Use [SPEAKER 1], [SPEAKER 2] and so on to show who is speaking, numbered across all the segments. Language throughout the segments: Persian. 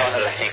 [SPEAKER 1] الرحمن الرحیم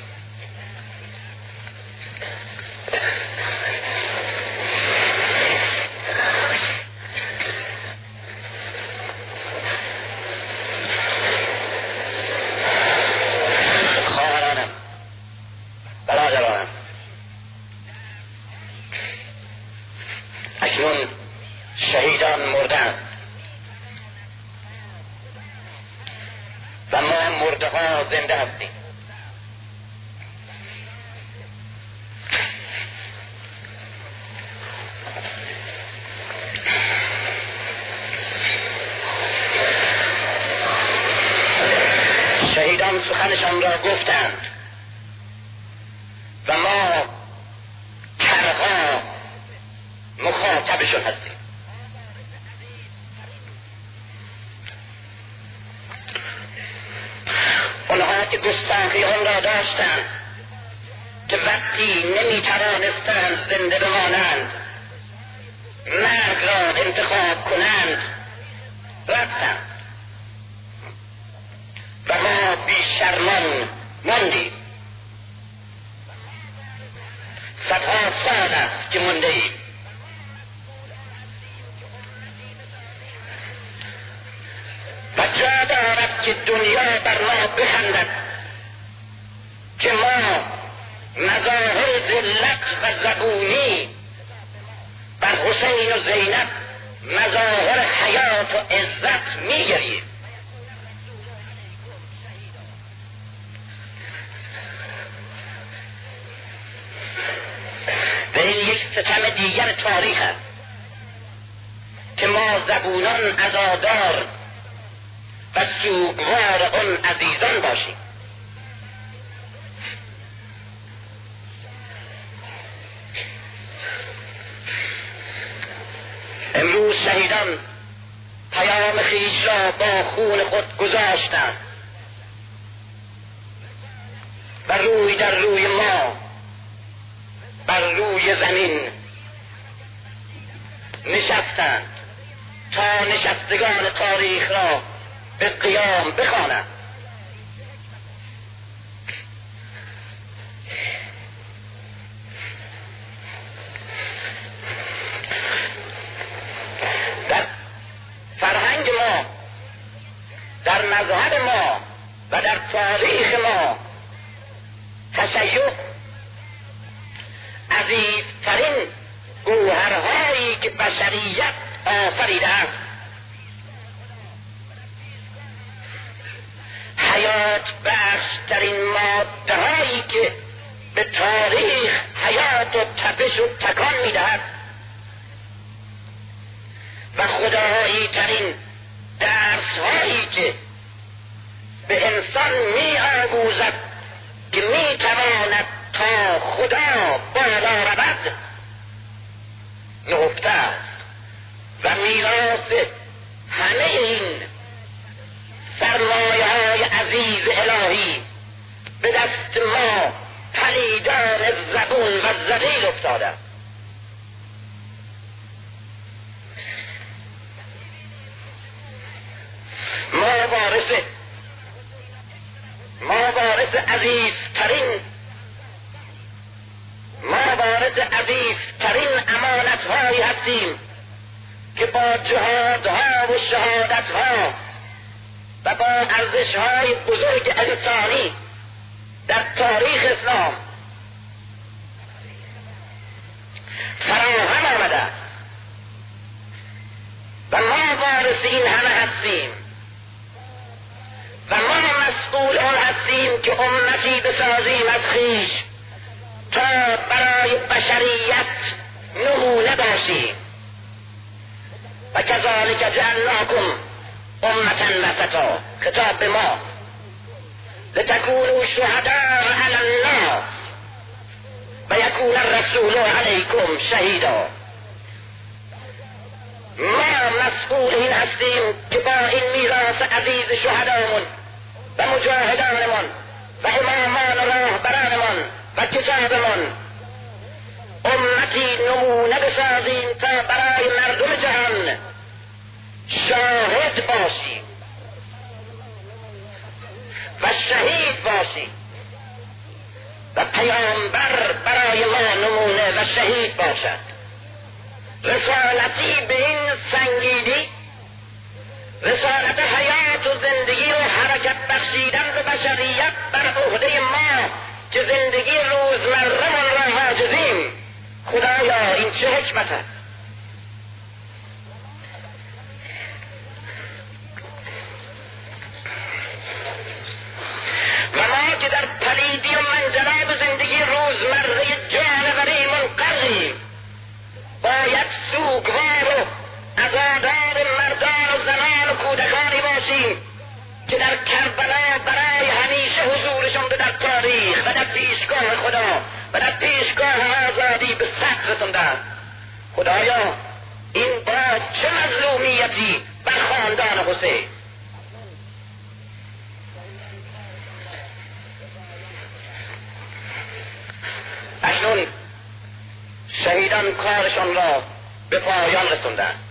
[SPEAKER 1] تاریخ است که ما زبونان ازادار و سوگوار آن عزیزان باشیم. امروز شهیدان پیام خیش را با خون خود گذاشتند. و روی در روی ما بر روی زمین نشستند تا نشستگان تاریخ را به قیام بخوانند. در فرهنگ ما در مذهب ما و در تاریخ ما تشیع عزیزترین گوهرهایی که بشریت آفریده. است حیات بخشترین ماده هایی که به تاریخ حیات و تپش و تکان می‌دهد. و خدایی ترین درس هایی که به انسان می آموزد که می تواند تا خدا بالا رود. نهفته است. و میراث همه این سرمایه های عزیز الهی به دست ما پلیدار زبون و زلیل افتاده. ما وارث ما وارث عزیزترین ما وارث عزیزترین امانت هایی هستیم که با جهادها و شهادتها و با ارزش های بزرگ انسانی در تاریخ اسلام فراهم آمده و ما وارث این همه هستیم. و ما مسئول آن هستیم که امتی بسازیم از خیش. برای بشریت نمونه باشیم و کذالک جعلناکم امتا وسطا. خطاب به ما. لتكونوا شهداء على الناس و یکون الرسول علیکم شهیدا. ما مسئول این هستیم که با این میراث عزیز شهدامون و مجاهدانمان و امامان که جهدمان. امتی نمونه بسازیم تا برای مردم جهان. شاهد باشیم. و شهید باشیم. و پیامبر برای ما نمونه و شهید باشد. رسالتی به این سنگینی رسالت حیات و زندگی و حرکت بخشیدن به بشریت بر عهده ما که زندگی روزمره من را عاجزیم خدایا این چه حکمت است؟ و ما که در پلیدی و منجلاب زندگی روزمره جانوری منقریم باید سوگوار و عزادار مردان و زنان و کودکانی باشیم که در کربلا برای حضورشان به در تاریخ و در پیشگاه خدا و در پیشگاه آزادی به سقف رسانده است. خدایا این باز چه مظلومیتی بر خاندان حسین؟ اکنون شهیدان کارشان را به پایان رسوندند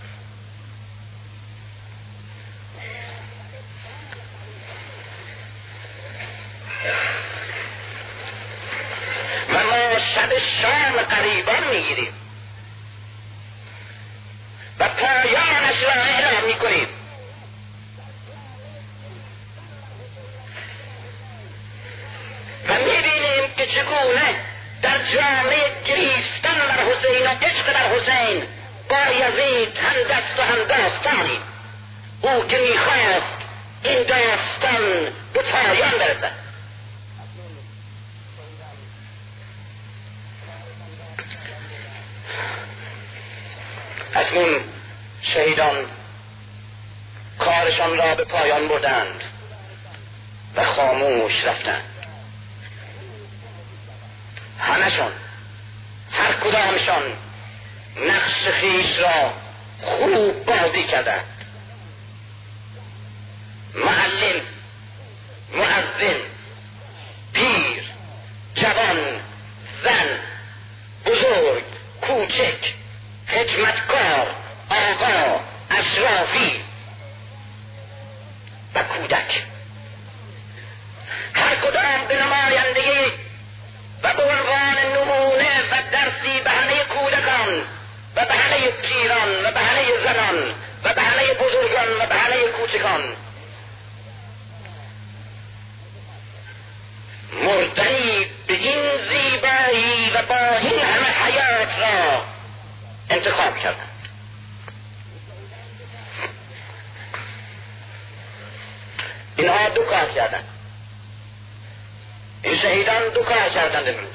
[SPEAKER 1] پیران و بهانه زنان و بهانه بزرگان و بهانه کوچکان. مردنی به این زیبایی و با این همه حیات را انتخاب کردند اینها دو کار کردند این شهیدان دو کار کردند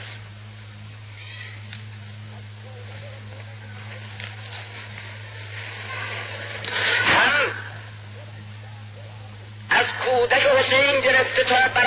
[SPEAKER 1] to talk about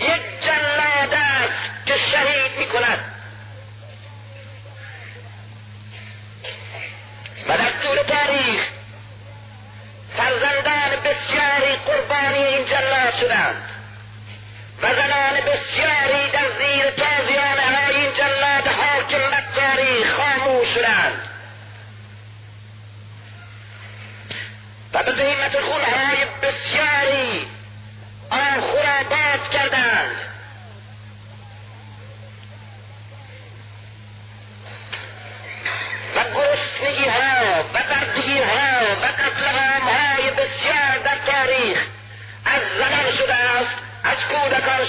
[SPEAKER 1] یک جلاد است که شهید می کند و در طول تاریخ فرزندان بسیاری قربانی این جلاد شدند و زنان بسیاری در زیر تازیانه های این جلاد حاکم بر تاریخ خاموش شدند. و به قیمت خونهای بسیاری آن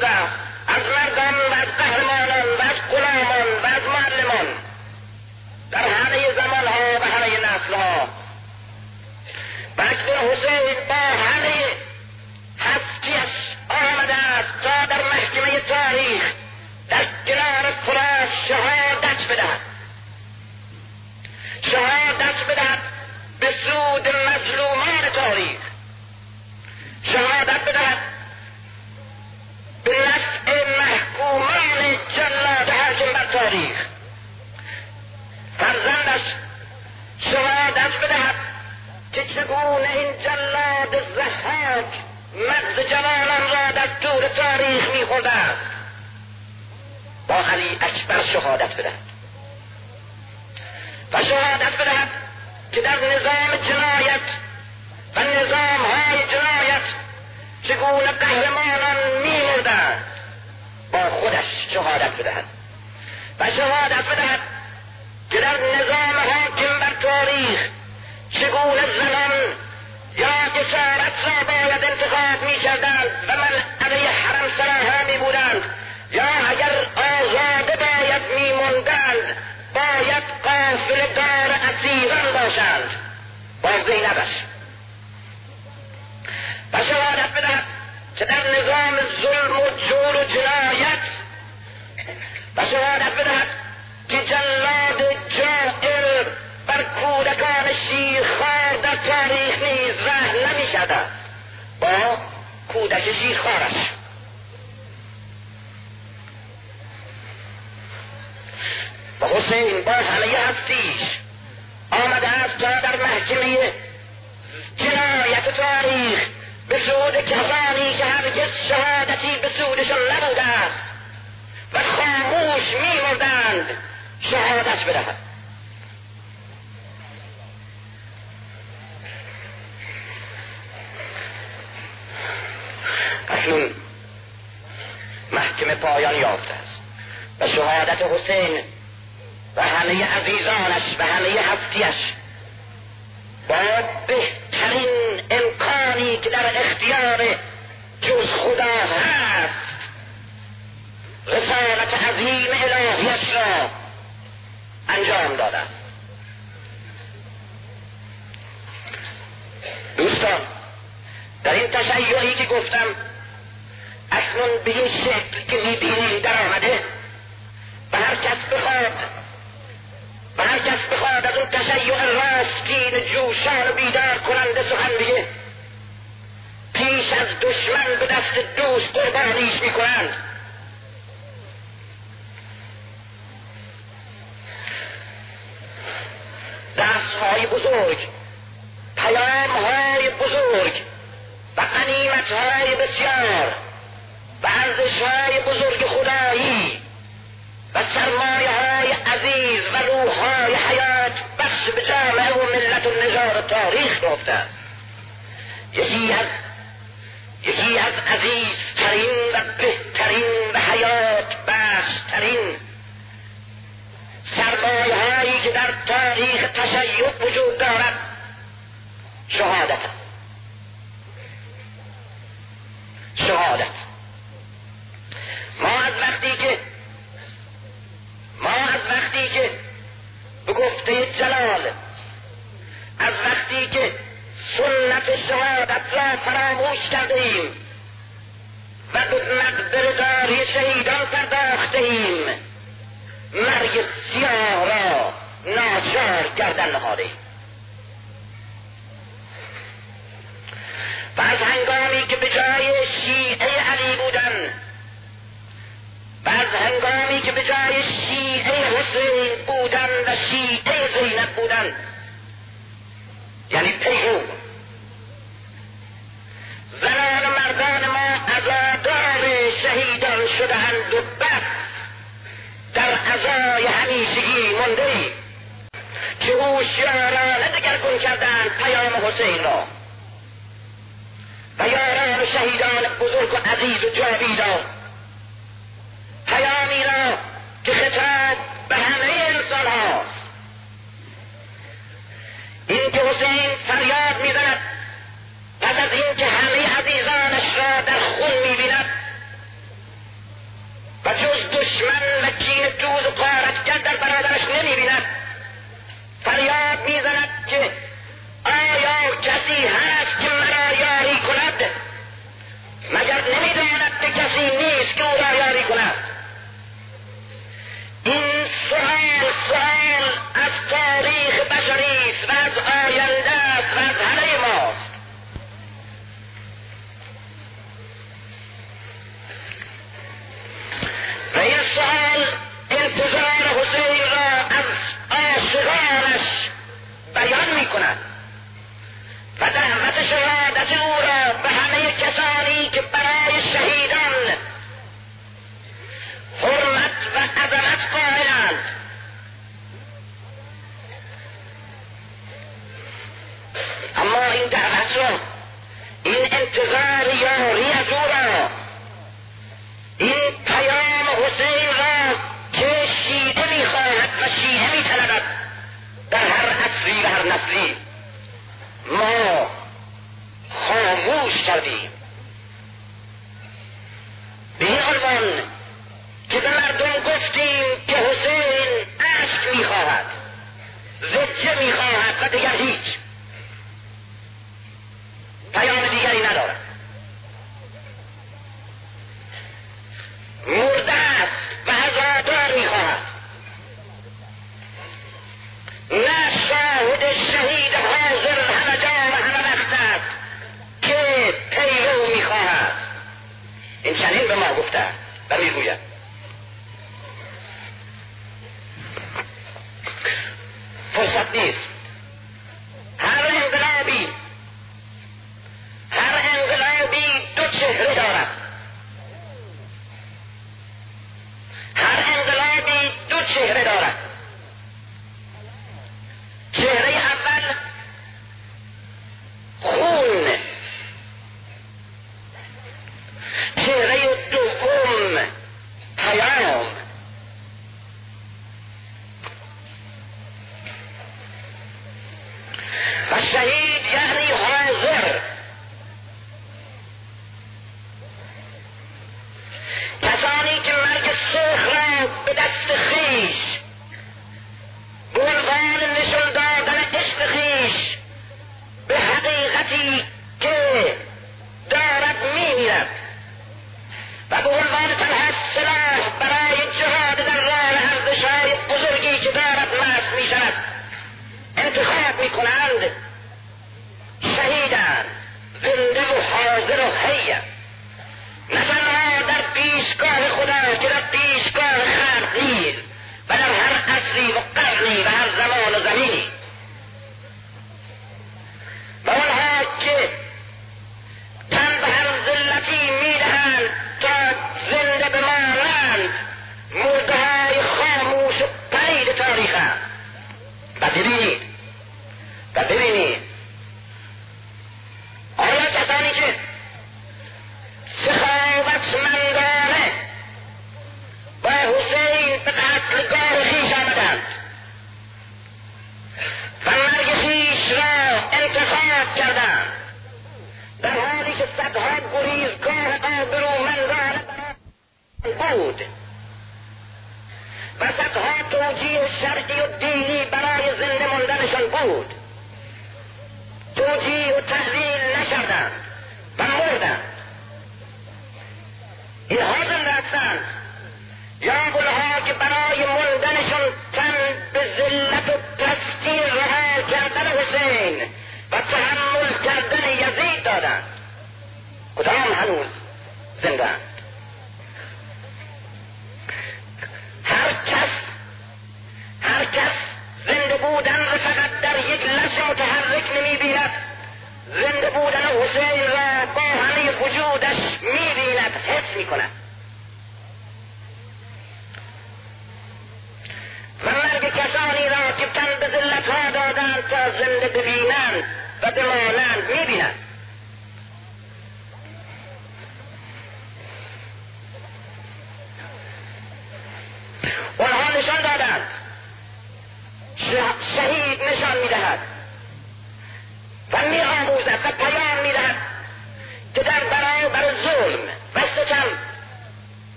[SPEAKER 1] down. طور تاریخ میخورده است با علی اکبر شهادت بدهد و شهادت بدهد که در نظام جنایت و نظام های جنایت چگونه قهرمانان میمردند با خودش شهادت بدهد. و شهادت بدهد که در نظام حاکم بر تاریخ چگونه زنان یا جسارت را باید انتخاب می کردند و من علیه حرم سراها می بودند یا اگر آزاده باید می موندند باید قافل دار اسیران باشند. با زینبش و شهادت بدهد که در نظام ظلم و جور و جنایت و شهادت بدهد که جلاد کودک شیرخوارش و حسین با همه هستیش. آمده است تا در محکمه جنایت تاریخ به سود کسانی که هرگز شهادتی به سودشان نبوده است. و خاموش میمردند. شهادت بدهد. اکنون محکمه پایان یافته است. و شهادت حسین و همه عزیزانش و همه هفتیش با بهترین امکانی که در اختیار جز خدا هست. رسالت عظیم الهیش را انجام دادن. دوستان در این تشیعی که گفتم اکنون به این شکل که می‌بینیم در آمده و هر کس بخواد و هر کس بخواد از اون تشیع راستین جوشان و بیدار کننده سخن بگه. پیش از دشمن به دست دوست قربانیش می‌کنند. دستهای بزرگ پیامهای بزرگ و قنیمتهای بسیار و ارزشهای بزرگ خدایی و سرمایه های عزیز و روح های حیات بخش به جامعه و ملت و و تاریخ گفته است. یکی از یکی از عزیزترین و بهترین و حیات بخشترین سرمایه هایی که در تاریخ تشیع وجود دارد شهادت است. شهادت. ما از وقتی که ما از وقتی که به گفته جلال از وقتی که سنت شهادت را فراموش کرده ایم و به مقدر داری شهیدان پرداخته ایم مرگ سیاه را ناچار کردن نهاده پس و از هنگامی که به جای هنگامی که به جای شیعه حسین بودن و شیعه زینب بودن. یعنی پیرو زنان و مردان ما عزادار شهیدان شده اند و بس در عزای همیشگی مانده که او شیاران دگرگون کردند پیام حسین را. و یاران شهیدان بزرگ و عزیز و جاویدان ما گفتن برای رویم فرصت نیست.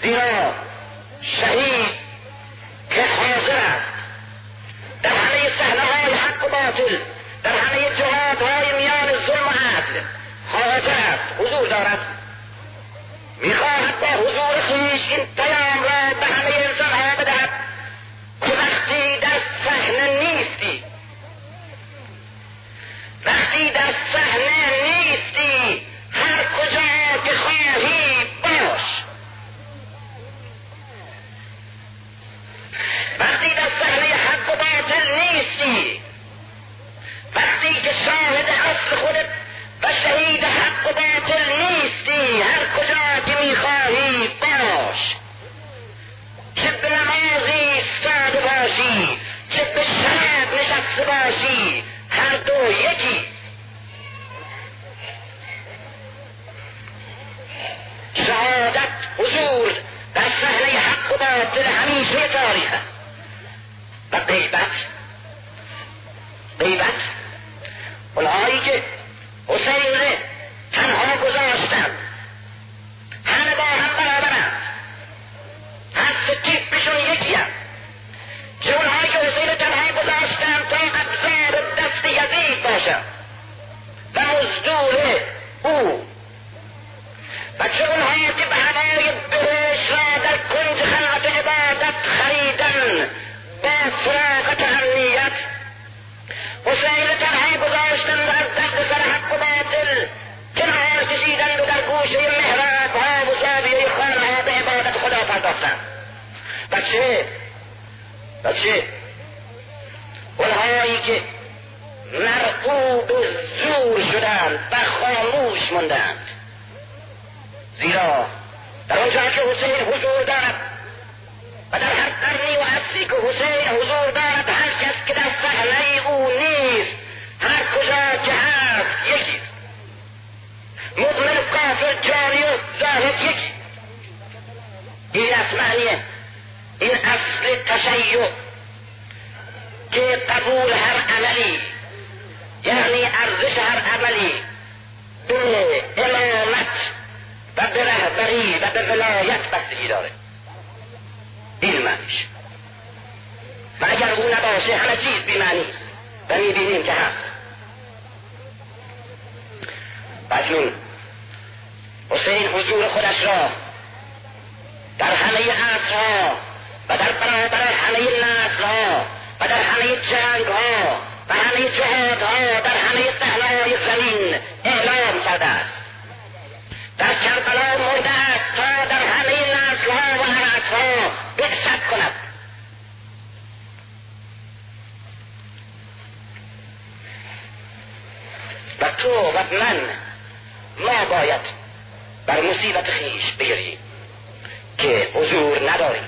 [SPEAKER 1] sino فتشوفهم هيك بحبايب شرادك كنت خلعت عبادك خريدا. بفراغة عميات وسائل ترحيب داش تنبردك بصرح قباتل تنعير تشيدا بدرقوش المهرات وهذا سابي يقال هذا عبادة خدا فردفتا حسين حضور دارت. بدل هتقرني وأسيك حسين حضور دارت. هر کس که در صحنه أو نیست هر کجا که هست یکی. مؤمن کافر جاری و زاهد یکی. این از معنیه. این اصل تشیع. به ولایت بستگی داره. این معنیش. و اگر او نباشه همه چیز بیمعنی و می‌بینیم که هست. بجنون حسین حضور خودش را در همه اطراف تو و من ما باید بر مصیبت خیش بگیریم که حضور نداریم.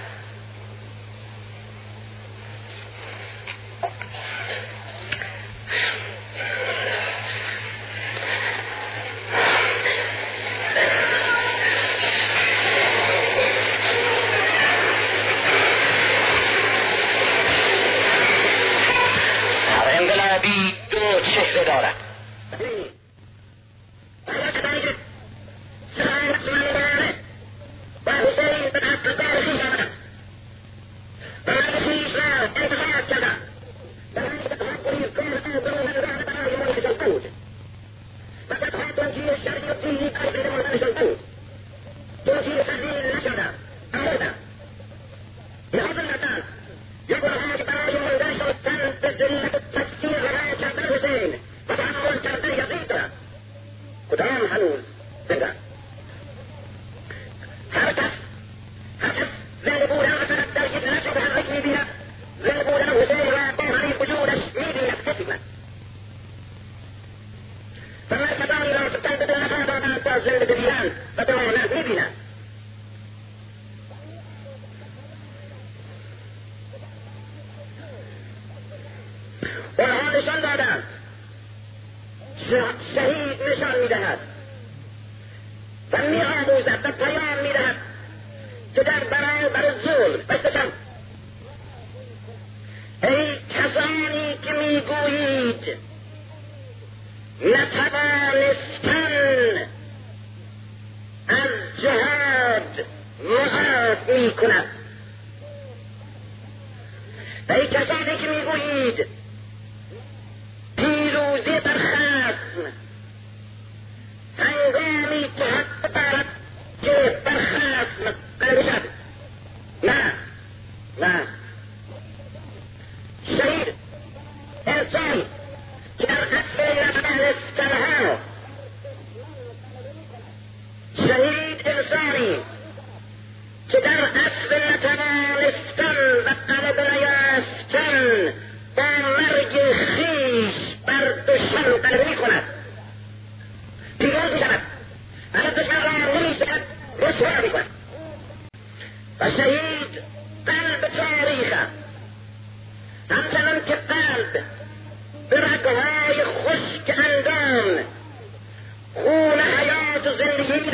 [SPEAKER 1] می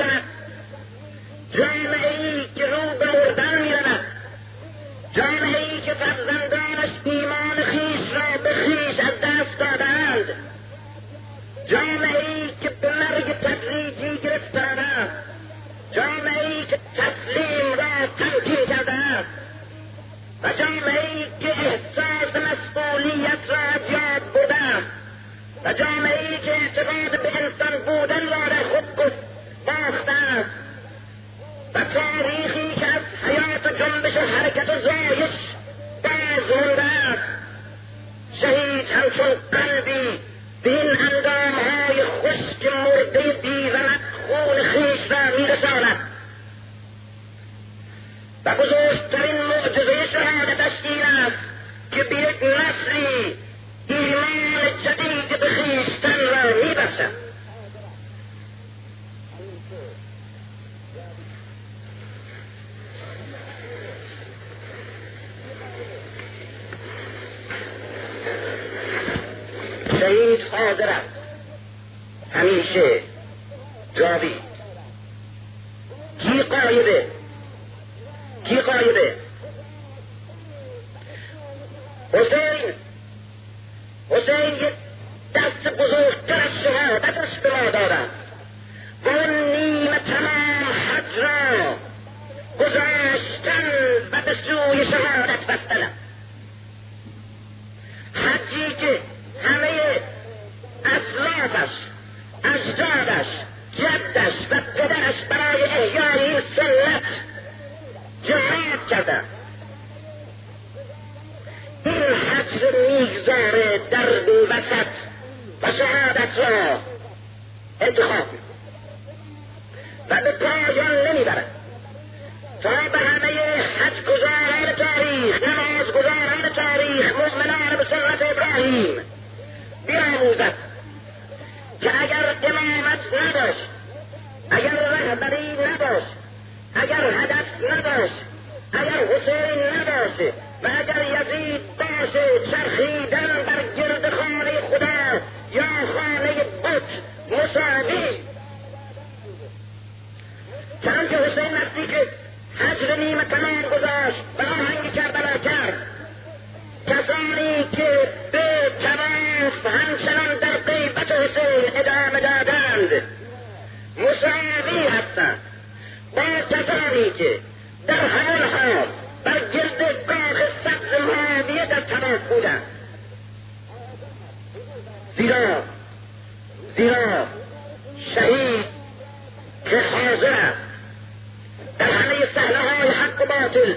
[SPEAKER 1] جامعه ای که رو به مردن می جامعه ای که فرزندانش ایمان خیش را به خیش از دست دادند جامعه ای که به مرگ تدریجی گرفتند جامعه ای که تسلیم را تلقی کرده است و جامعه ای که احساس مسئولیت را از یاد برده و جامعه ای که اعتقاد به انسان بودن را و تاریخی که از حیات و جنبش و حرکت و زایش 抓的，一个月的。that نحن هنا العمل السهل هو الحق باطل.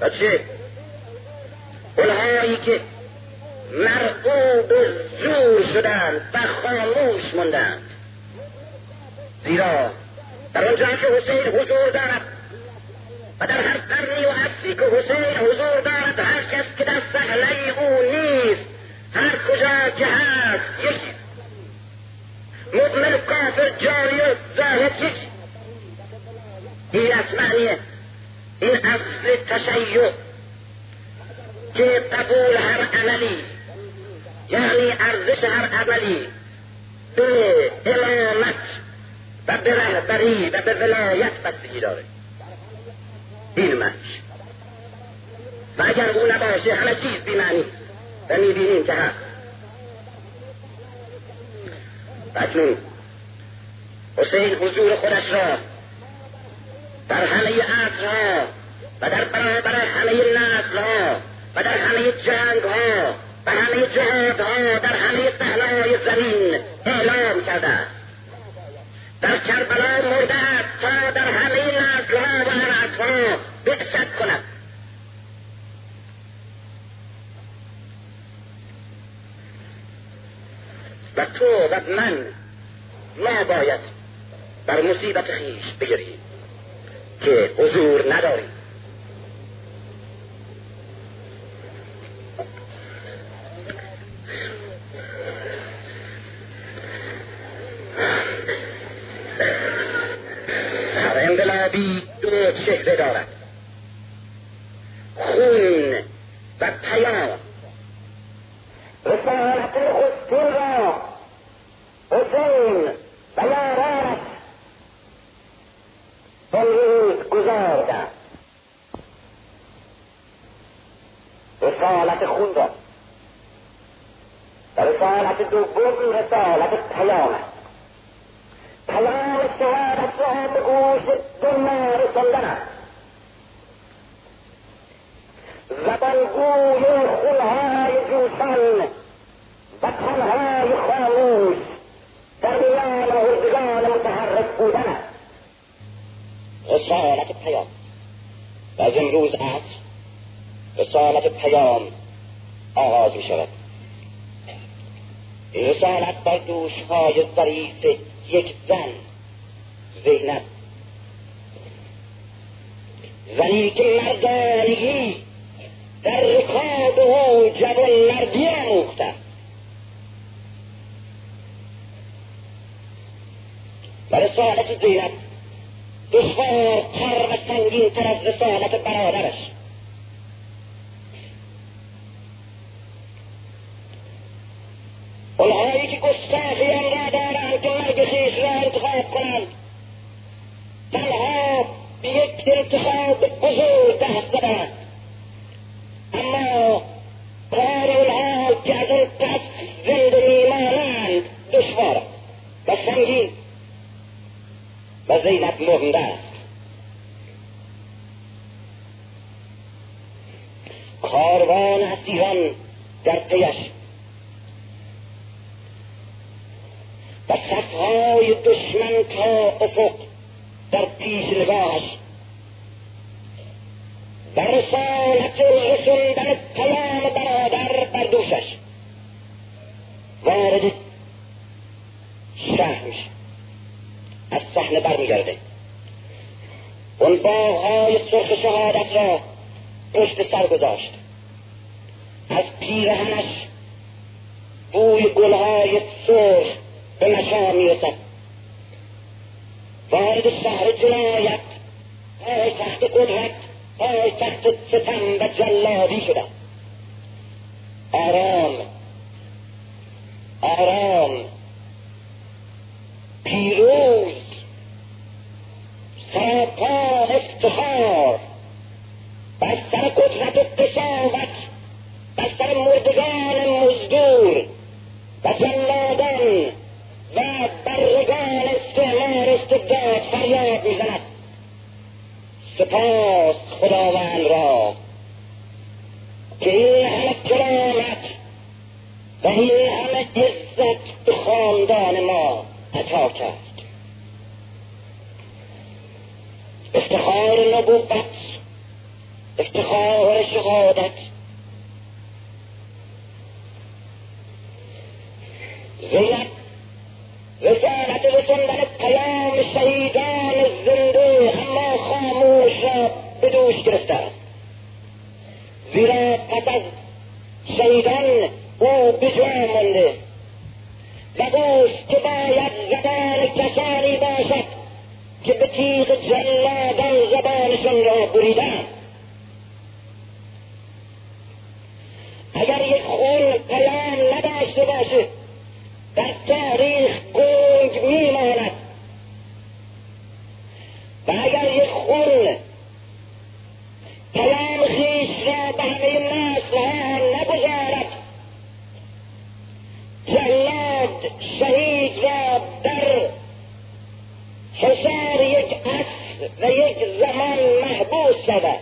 [SPEAKER 1] بچه به ولایت بستگی داره. این مرش و اگر او نباشه همه چیز بیمعنی و می‌بینیم که هست. بکنون حسین حضور خودش را در همه عصرها و در برابر همه نسلها و در همه جنگ دقت کنم. و تو و من نباید بر مصیبت خیش بگیریم که حضور نداریم انقلابی دو چهره دارد. رئیس یک زن زینب. زنی که مردانگی در رکاب او جوان مردی آموخته برای سالت زینب دشوار تر و سنگینتر از رسالت برادرش. پایتخت ستم و جلادی شدن آرام. آرام. پیروز. سراپا افتخار. بر سر قدرت و قصاوت بر سر مردگان مزدور و جلادان و برگان استعمار استبداد فریاد می‌زند. سپاس. خداوند را. که این همه کرامت و این همه عزت به خاندان ما عطا کرد. افتخار نبوت افتخار شهادت Baba.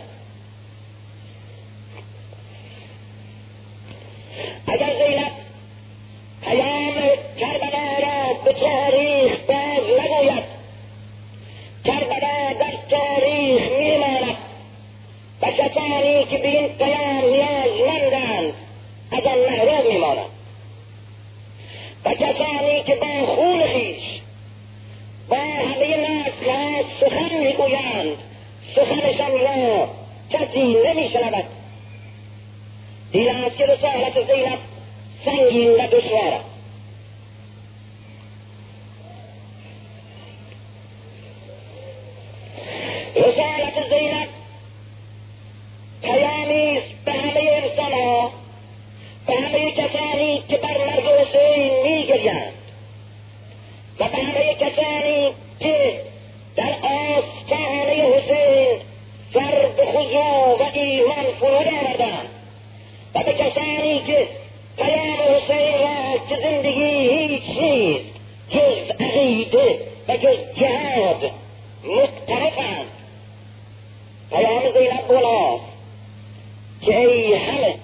[SPEAKER 1] did they not go off to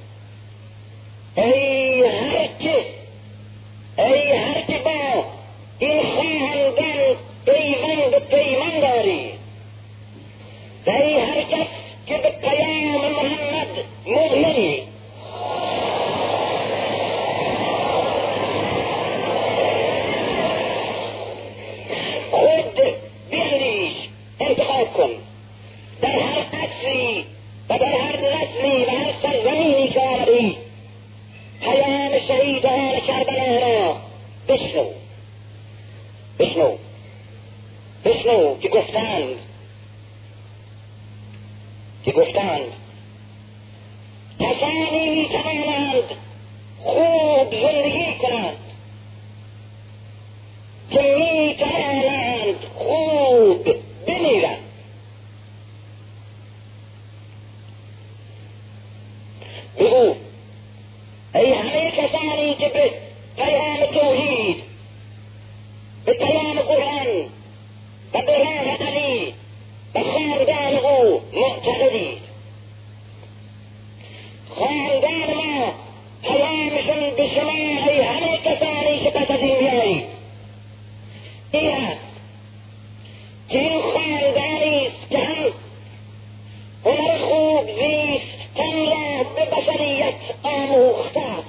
[SPEAKER 1] ومرغوب ليستملى ببشرية قامه اختار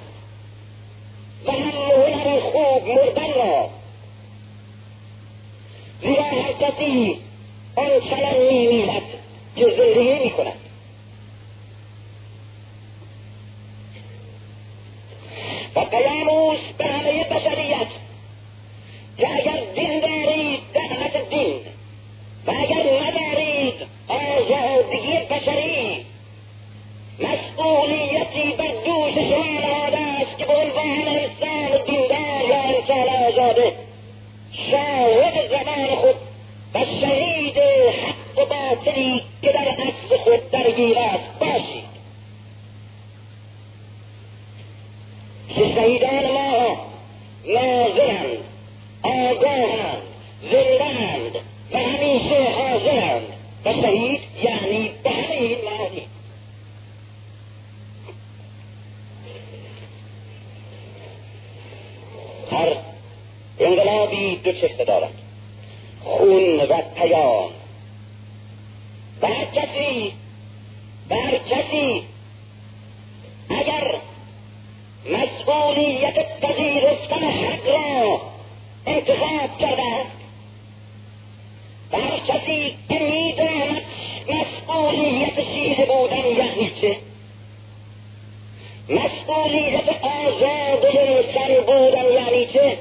[SPEAKER 1] فهمه المرغوب مسئولیت بودن یعنی چه مسئولیت آزاده سر بودن یعنی چه